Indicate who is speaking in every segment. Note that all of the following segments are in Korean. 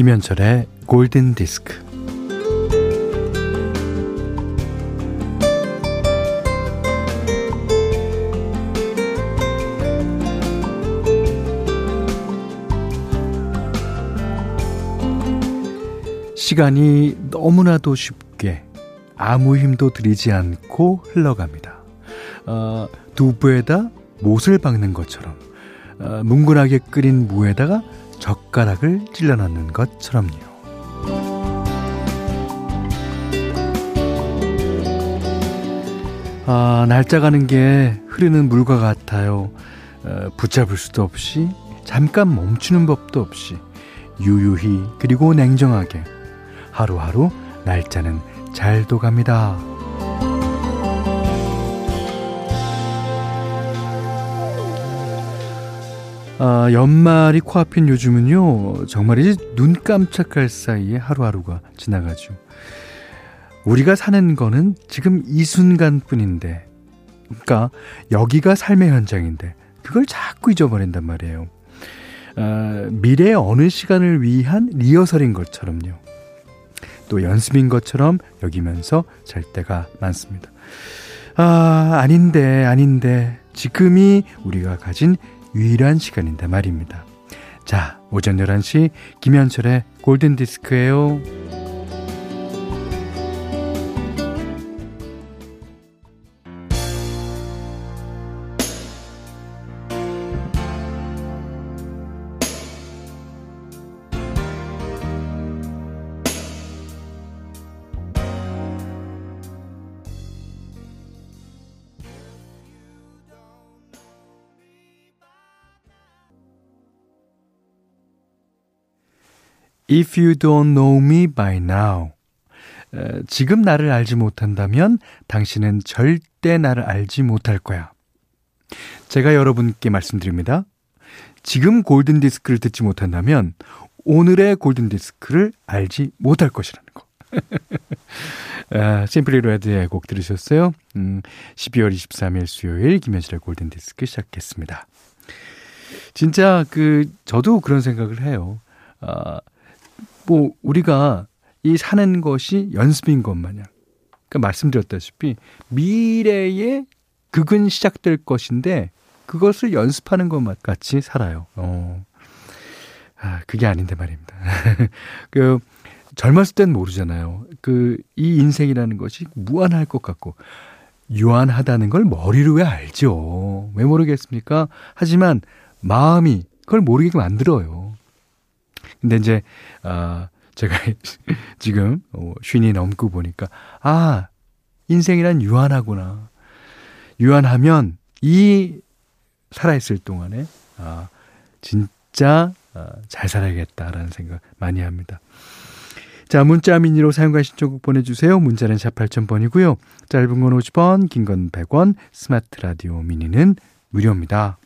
Speaker 1: 김현철의 골든 디스크. 시간이 너무나도 쉽게 아무 힘도 들이지 않고 흘러갑니다. 어, 두부에다 못을 박는 것처럼 어, 뭉근하게 끓인 무에다가 젓가락을 찔러 넣는 것처럼요. 아, 날짜 가는 게 흐르는 물과 같아요. 어, 붙잡을 수도 없이 잠깐 멈추는 법도 없이 유유히 그리고 냉정하게 하루하루 날짜는 잘 도 갑니다. 아, 연말이 코앞인 요즘은요, 정말이지 눈 깜짝할 사이에 하루하루가 지나가죠. 우리가 사는 거는 지금 이 순간 뿐인데, 그러니까 여기가 삶의 현장인데, 그걸 자꾸 잊어버린단 말이에요. 아, 미래의 어느 시간을 위한 리허설인 것처럼요. 또 연습인 것처럼 여기면서 잘 때가 많습니다. 아, 아닌데, 아닌데, 지금이 우리가 가진 유일한 시간인데 말입니다. 자, 오전 11시 김현철의 골든디스크예요. If you don't know me by now. 에, 지금 나를 알지 못한다면 당신은 절대 나를 알지 못할 거야. 제가 여러분께 말씀드립니다. 지금 골든 디스크를 듣지 못한다면 오늘의 골든 디스크를 알지 못할 것이라는 거. 아, 심플리 레드의 곡 들으셨어요? 음, 12월 23일 수요일 김현철의 골든 디스크 시작했습니다. 진짜 그 저도 그런 생각을 해요. 아, 뭐 우리가 이 사는 것이 연습인 것 마냥 그러니까 말씀드렸다시피 미래에 극은 시작될 것인데 그것을 연습하는 것 같이 살아요. 어. 아, 그게 아닌데 말입니다. 그 젊었을 땐 모르잖아요. 그 이 인생이라는 것이 무한할 것 같고 유한하다는 걸 머리로 왜 알죠? 왜 모르겠습니까? 하지만 마음이 그걸 모르게 만들어요. 근데 이제 아 제가 지금 어, 쉰이 넘고 보니까 아 인생이란 유한하구나. 유한하면 이 살아있을 동안에 아 진짜 아, 잘 살아야겠다라는 생각 많이 합니다. 자, 문자 미니로 사용과 신청곡 보내주세요. 문자는 샵 8000번이고요. 짧은 건 50원, 긴 건 100원, 스마트 라디오 미니는 무료입니다.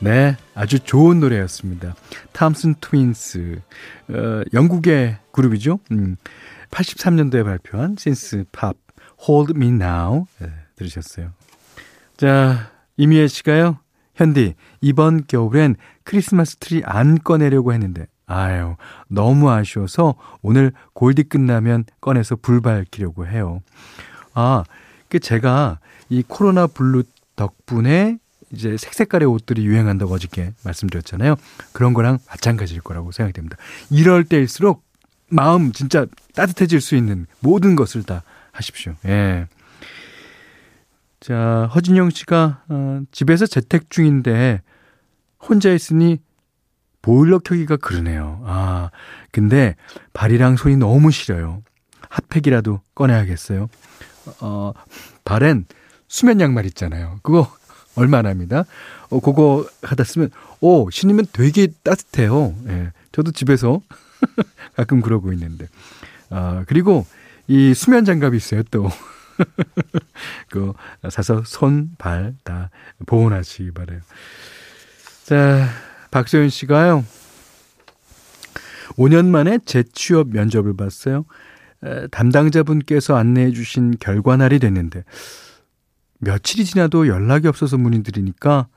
Speaker 1: 네, 아주 좋은 노래였습니다. 탐슨 트윈스, 어, 영국의 그룹이죠. 음, 83년도에 발표한 synth pop Hold Me Now 네, 들으셨어요. 자, 이미애 씨가요. 현디, 이번 겨울엔 크리스마스 트리 안 꺼내려고 했는데 아유, 너무 아쉬워서 오늘 골디 끝나면 꺼내서 불 밝히려고 해요. 아, 그 제가 이 코로나 블루 덕분에 이제 색색깔의 옷들이 유행한다고 어저께 말씀드렸잖아요. 그런 거랑 마찬가지일 거라고 생각됩니다. 이럴 때일수록 마음 진짜 따뜻해질 수 있는 모든 것을 다 하십시오. 예. 자, 허진영 씨가 어, 집에서 재택 중인데 혼자 있으니 보일러 켜기가 그러네요. 아, 근데 발이랑 손이 너무 시려요. 핫팩이라도 꺼내야겠어요. 어, 발엔 수면 양말 있잖아요. 그거 얼마나 합니다. 어, 그거 하다 쓰면, 오, 신으면 되게 따뜻해요. 예. 저도 집에서 가끔 그러고 있는데. 아, 그리고 이 수면 장갑이 있어요, 또. 그, 사서 손, 발 다 보온하시기 바래요. 자, 박소연 씨가요. 5년 만에 재취업 면접을 봤어요. 에, 담당자분께서 안내해 주신 결과날이 됐는데 며칠이 지나도 연락이 없어서 문의드리니까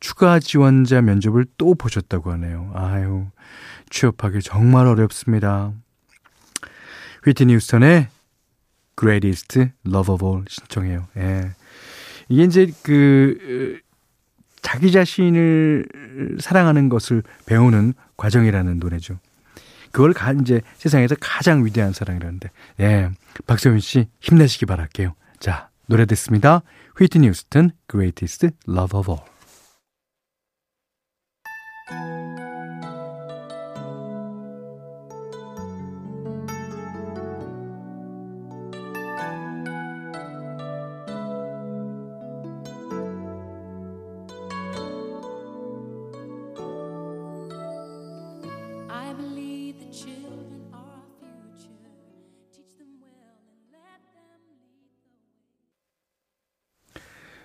Speaker 1: 추가 지원자 면접을 또 보셨다고 하네요. 아유, 취업하기 정말 어렵습니다. 휘트니 휴스턴의 Greatest Love of All 신청해요. 예. 이게 이제 그 자기 자신을 사랑하는 것을 배우는 과정이라는 노래죠. 그걸 가, 이제 세상에서 가장 위대한 사랑이라는데, 예. 박세훈 씨 힘내시기 바랄게요. 자, 노래 듣습니다. 휘트니 휴스턴 Greatest Love of All.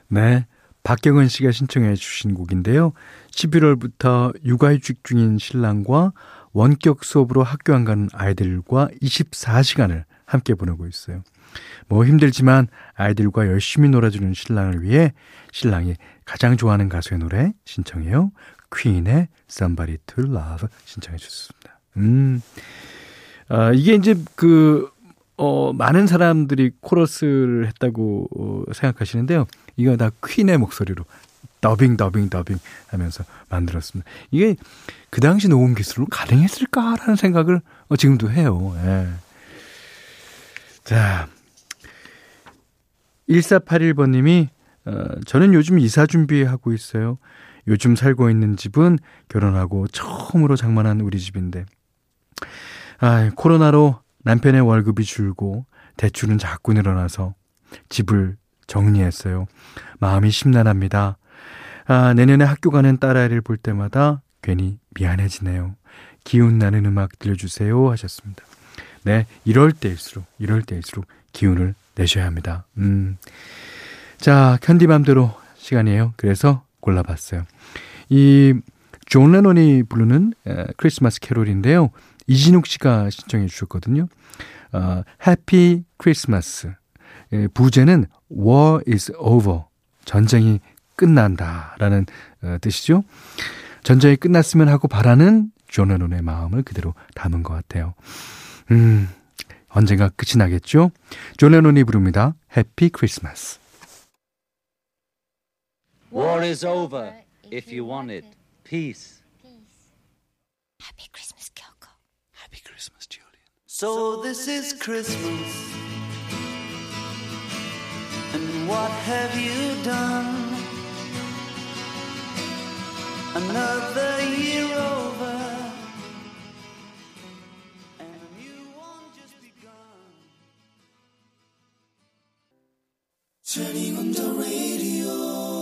Speaker 1: 네. 박경은 씨가 신청해 주신 곡인데요. 11월부터 육아휴직 중인 신랑과 원격 수업으로 학교 안 가는 아이들과 24시간을 함께 보내고 있어요. 뭐 힘들지만 아이들과 열심히 놀아주는 신랑을 위해 신랑이 가장 좋아하는 가수의 노래 신청해요. 퀸의 Somebody to Love 신청해 주셨습니다. 음. 아, 이게 이제 그, 어, 많은 사람들이 코러스를 했다고 어, 생각하시는데요. 이거 다 퀸의 목소리로 더빙 더빙 더빙 하면서 만들었습니다. 이게 그 당시 녹음 기술로 가능했을까라는 생각을 어, 지금도 해요. 예. 자, 1481번님이 어, 저는 요즘 이사 준비하고 있어요. 요즘 살고 있는 집은 결혼하고 처음으로 장만한 우리 집인데, 아, 코로나로 남편의 월급이 줄고 대출은 자꾸 늘어나서 집을 정리했어요. 마음이 심란합니다. 아, 내년에 학교 가는 딸아이를 볼 때마다 괜히 미안해지네요. 기운 나는 음악 들려주세요 하셨습니다. 네, 이럴 때일수록, 이럴 때일수록 기운을 내셔야 합니다. 음. 자, 캔디맘대로 시간이에요. 그래서 골라봤어요. 이, 존 레논이 부르는 에, 크리스마스 캐롤인데요. 이진욱 씨가 신청해 주셨거든요. 어, Happy Christmas. 예, 부제는 War is over. 전쟁이 끝난다 라는 어, 뜻이죠. 전쟁이 끝났으면 하고 바라는 존 레논의 마음을 그대로 담은 것 같아요. 음, 언젠가 끝이 나겠죠? 존 레논이 부릅니다. Happy Christmas.
Speaker 2: War is over if you want it. Peace.
Speaker 3: Happy Christmas, Kyoko.
Speaker 1: Happy Christmas, Julian.
Speaker 4: So this is Christmas. And what have you done? Another year over. And a new one just begun. Turning on the radio.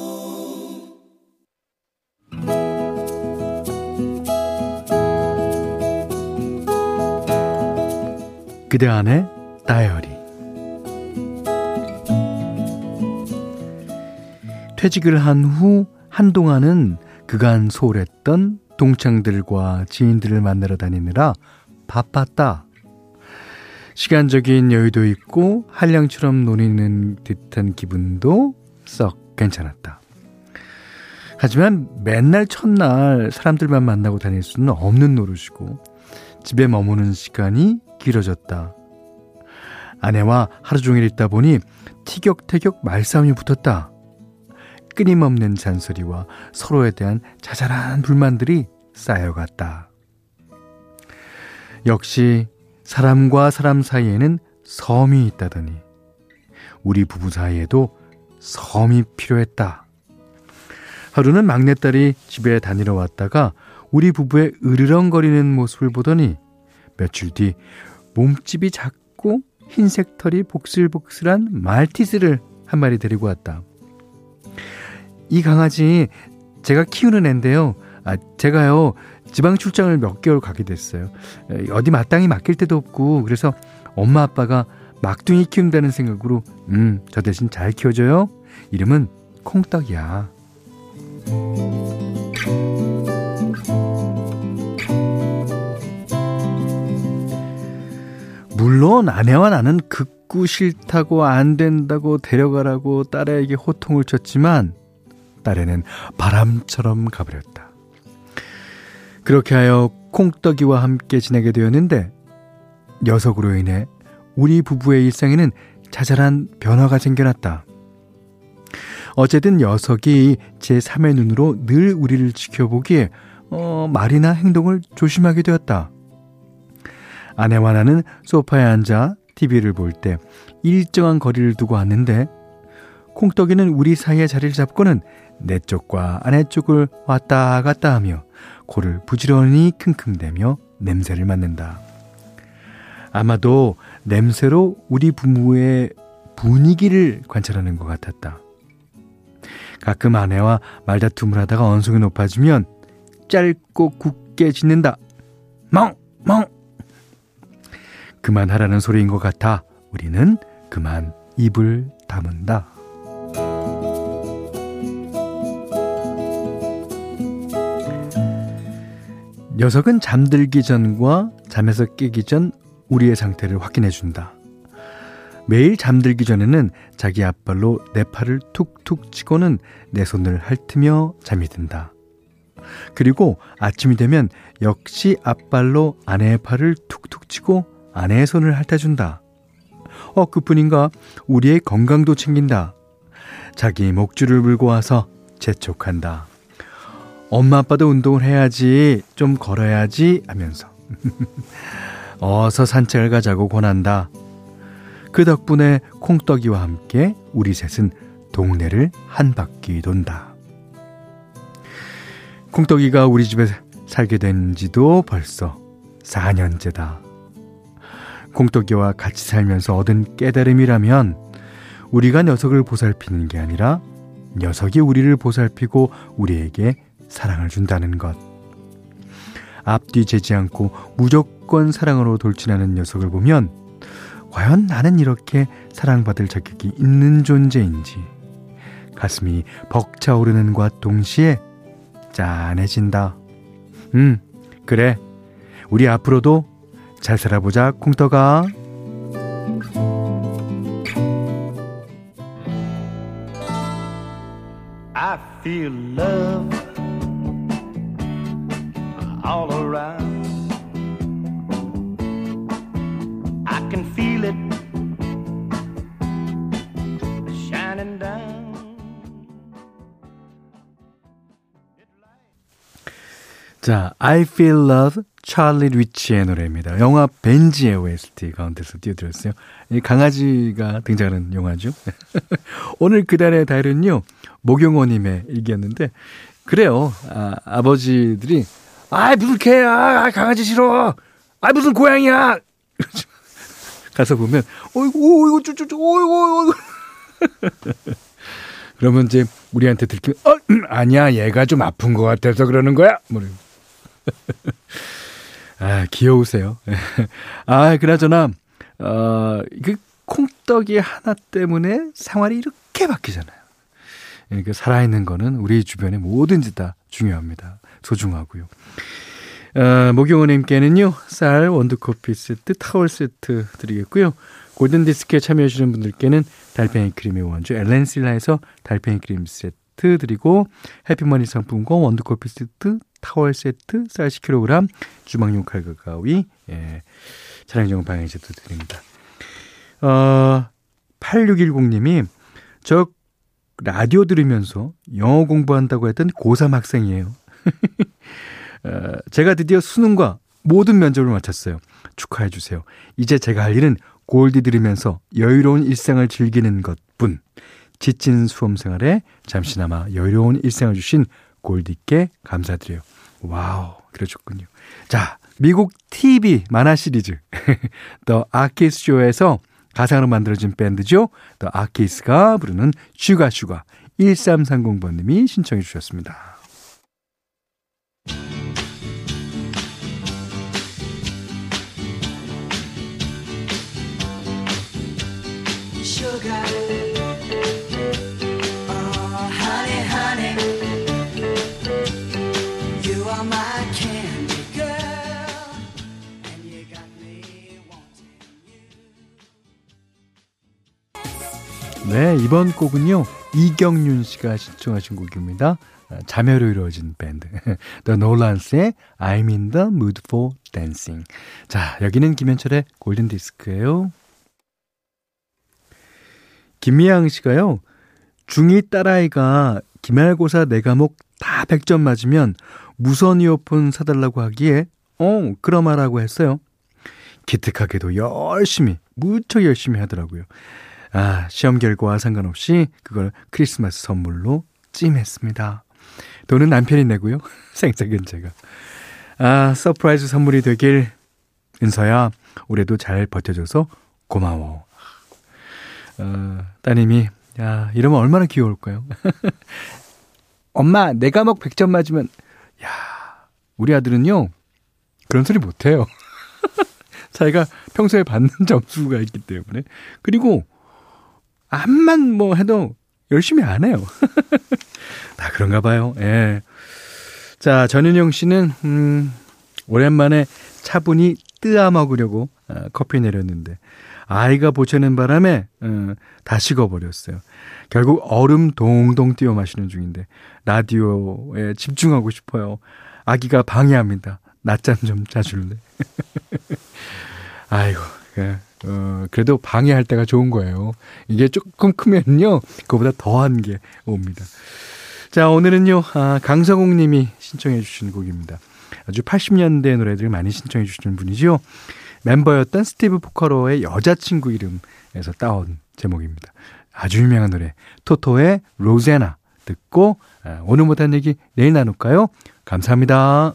Speaker 1: 그대 안의 다이어리 퇴직을 한 후 한동안은 그간 소홀했던 동창들과 지인들을 만나러 다니느라 바빴다. 시간적인 여유도 있고 한량처럼 노리는 듯한 기분도 썩 괜찮았다. 하지만 맨날 첫날 사람들만 만나고 다닐 수는 없는 노릇이고 집에 머무는 시간이 길어졌다. 아내와 하루 종일 있다 보니 티격태격 말싸움이 붙었다. 끊임없는 잔소리와 서로에 대한 자잘한 불만들이 쌓여갔다. 역시 사람과 사람 사이에는 섬이 있다더니 우리 부부 사이에도 섬이 필요했다. 하루는 막내딸이 집에 다니러 왔다가 우리 부부의 으르렁거리는 모습을 보더니 며칠 뒤 몸집이 작고 흰색 털이 복슬복슬한 말티즈를 한 마리 데리고 왔다. 이 강아지 제가 키우는 앤데요. 아, 제가요, 지방 출장을 몇 개월 가게 됐어요. 어디 마땅히 맡길 데도 없고, 그래서 엄마 아빠가 막둥이 키운다는 생각으로, 음, 저 대신 잘 키워줘요. 이름은 콩떡이야. 물론 아내와 나는 극구 싫다고 안 된다고 데려가라고 딸에게 호통을 쳤지만 딸에는 바람처럼 가버렸다. 그렇게 하여 콩떡이와 함께 지내게 되었는데 녀석으로 인해 우리 부부의 일상에는 자잘한 변화가 생겨났다. 어쨌든 녀석이 제 3의 눈으로 늘 우리를 지켜보기에 어, 말이나 행동을 조심하게 되었다. 아내와 나는 소파에 앉아 TV를 볼 때 일정한 거리를 두고 왔는데 콩떡이는 우리 사이에 자리를 잡고는 내 쪽과 아내 쪽을 왔다 갔다 하며 코를 부지런히 킁킁대며 냄새를 맡는다. 아마도 냄새로 우리 부부의 분위기를 관찰하는 것 같았다. 가끔 아내와 말다툼을 하다가 언성이 높아지면 짧고 굳게 짖는다. 멍! 멍! 그만하라는 소리인 것 같아 우리는 그만 입을 다문다. 녀석은 잠들기 전과 잠에서 깨기 전 우리의 상태를 확인해 준다. 매일 잠들기 전에는 자기 앞발로 내 팔을 툭툭 치고는 내 손을 핥으며 잠이 든다. 그리고 아침이 되면 역시 앞발로 아내의 팔을 툭툭 치고 아내의 손을 핥아준다. 어, 그뿐인가? 우리의 건강도 챙긴다. 자기 목줄을 물고 와서 재촉한다. 엄마 아빠도 운동을 해야지, 좀 걸어야지 하면서. 어서 산책을 가자고 권한다. 그 덕분에 콩떡이와 함께 우리 셋은 동네를 한 바퀴 돈다. 콩떡이가 우리 집에 살게 된 지도 벌써 4년째다. 콩떡이와 같이 살면서 얻은 깨달음이라면 우리가 녀석을 보살피는 게 아니라 녀석이 우리를 보살피고 우리에게 사랑을 준다는 것. 앞뒤 재지 않고 무조건 사랑으로 돌진하는 녀석을 보면 과연 나는 이렇게 사랑받을 자격이 있는 존재인지 가슴이 벅차오르는과 동시에 짠해진다. 음, 그래. 우리 앞으로도 잘 살아보자, 콩떡아.
Speaker 4: I feel love
Speaker 1: 자, I Feel Love 찰리 리치의 노래입니다. 영화 벤지의 OST 가운데서 띄워드렸어요. 이 강아지가 등장하는 영화죠. 오늘 그달의 달은요, 모경호님의 일기였는데, 그래요. 아, 아버지들이, 아 무슨 개야! 아, 강아지 싫어! 아, 무슨 고양이야! 가서 보면, 어이구, 어이구, 쭈쭈쭈, 어이구, 어이구. 그러면 이제 우리한테 들키면, 어, 음, 아니야, 얘가 좀 아픈 것 같아서 그러는 거야! 뭐, 아, 귀여우세요. 아, 그나저나, 어, 그 콩떡이 하나 때문에 생활이 이렇게 바뀌잖아요. 그 살아있는 거는 우리 주변에 뭐든지 다 중요합니다. 소중하고요. 어, 목용원님께는요, 쌀, 원두커피 세트, 타월 세트 드리겠고요. 골든디스크에 참여해주시는 분들께는 달팽이 크림의 원조 엘렌실라에서 달팽이 크림 세트 드리고 해피머니 상품권 원두커피 세트, 타월 세트, 쌀 10kg, 주방용 칼과 가위, 예, 차량용 방향 세트 드립니다. 어, 8610님이 저 라디오 들으면서 영어 공부한다고 했던 고3 학생이에요. 어, 제가 드디어 수능과 모든 면접을 마쳤어요. 축하해 주세요. 이제 제가 할 일은 골디 들으면서 여유로운 일상을 즐기는 것뿐. 지친 수험 생활에 잠시나마 여유로운 일상을 주신 골디께 감사드려요. Wow, 그러셨군요. 자, 미국 TV 만화 시리즈 The 아키스 쇼에서 가상으로 만들어진 밴드죠. The Archies가 부르는 Sugar Sugar 1330번님이 신청해 주셨습니다. 네, 이번 곡은요. 이경윤 씨가 신청하신 곡입니다. 아, 자매로 이루어진 밴드. The Nolans의 I'm in the mood for dancing. 자, 여기는 김현철의 골든 디스크예요. 김미양 씨가요. 중2 딸아이가 기말고사 네 과목 다 100점 맞으면 무선 이어폰 사달라고 하기에 어, 그러마라고 했어요. 기특하게도 열심히, 무척 열심히 하더라고요. 아, 시험 결과와 상관없이 그걸 크리스마스 선물로 찜했습니다. 돈은 남편이 내고요. 생색은 제가. 아, surprise 선물이 되길. 은서야, 올해도 잘 버텨줘서 고마워. 어, 따님이, 야, 이러면 얼마나 귀여울까요? 엄마, 내 과목 100점 맞으면, 야, 우리 아들은요, 그런 소리 못해요. 자기가 평소에 받는 점수가 있기 때문에. 그리고, 암만 뭐 해도 열심히 안 해요. 다 그런가 봐요. 예. 자, 전윤영 씨는, 음, 오랜만에 차분히 뜨아 먹으려고 어, 커피 내렸는데, 아이가 보채는 바람에, 어, 다 식어버렸어요. 결국 얼음 동동 띄워 마시는 중인데, 라디오에 집중하고 싶어요. 아기가 방해합니다. 낮잠 좀 자줄래? 아이고, 예. 어, 그래도 방해할 때가 좋은 거예요. 이게 조금 크면요, 그보다 더한 게 옵니다. 자, 오늘은요, 아, 강성욱 님이 신청해 주신 곡입니다. 아주 80년대 노래들 많이 신청해 주시는 분이죠. 멤버였던 스티브 포커로의 여자친구 이름에서 따온 제목입니다. 아주 유명한 노래, 토토의 로제나 듣고, 아, 오늘 못한 얘기 내일 나눌까요? 감사합니다.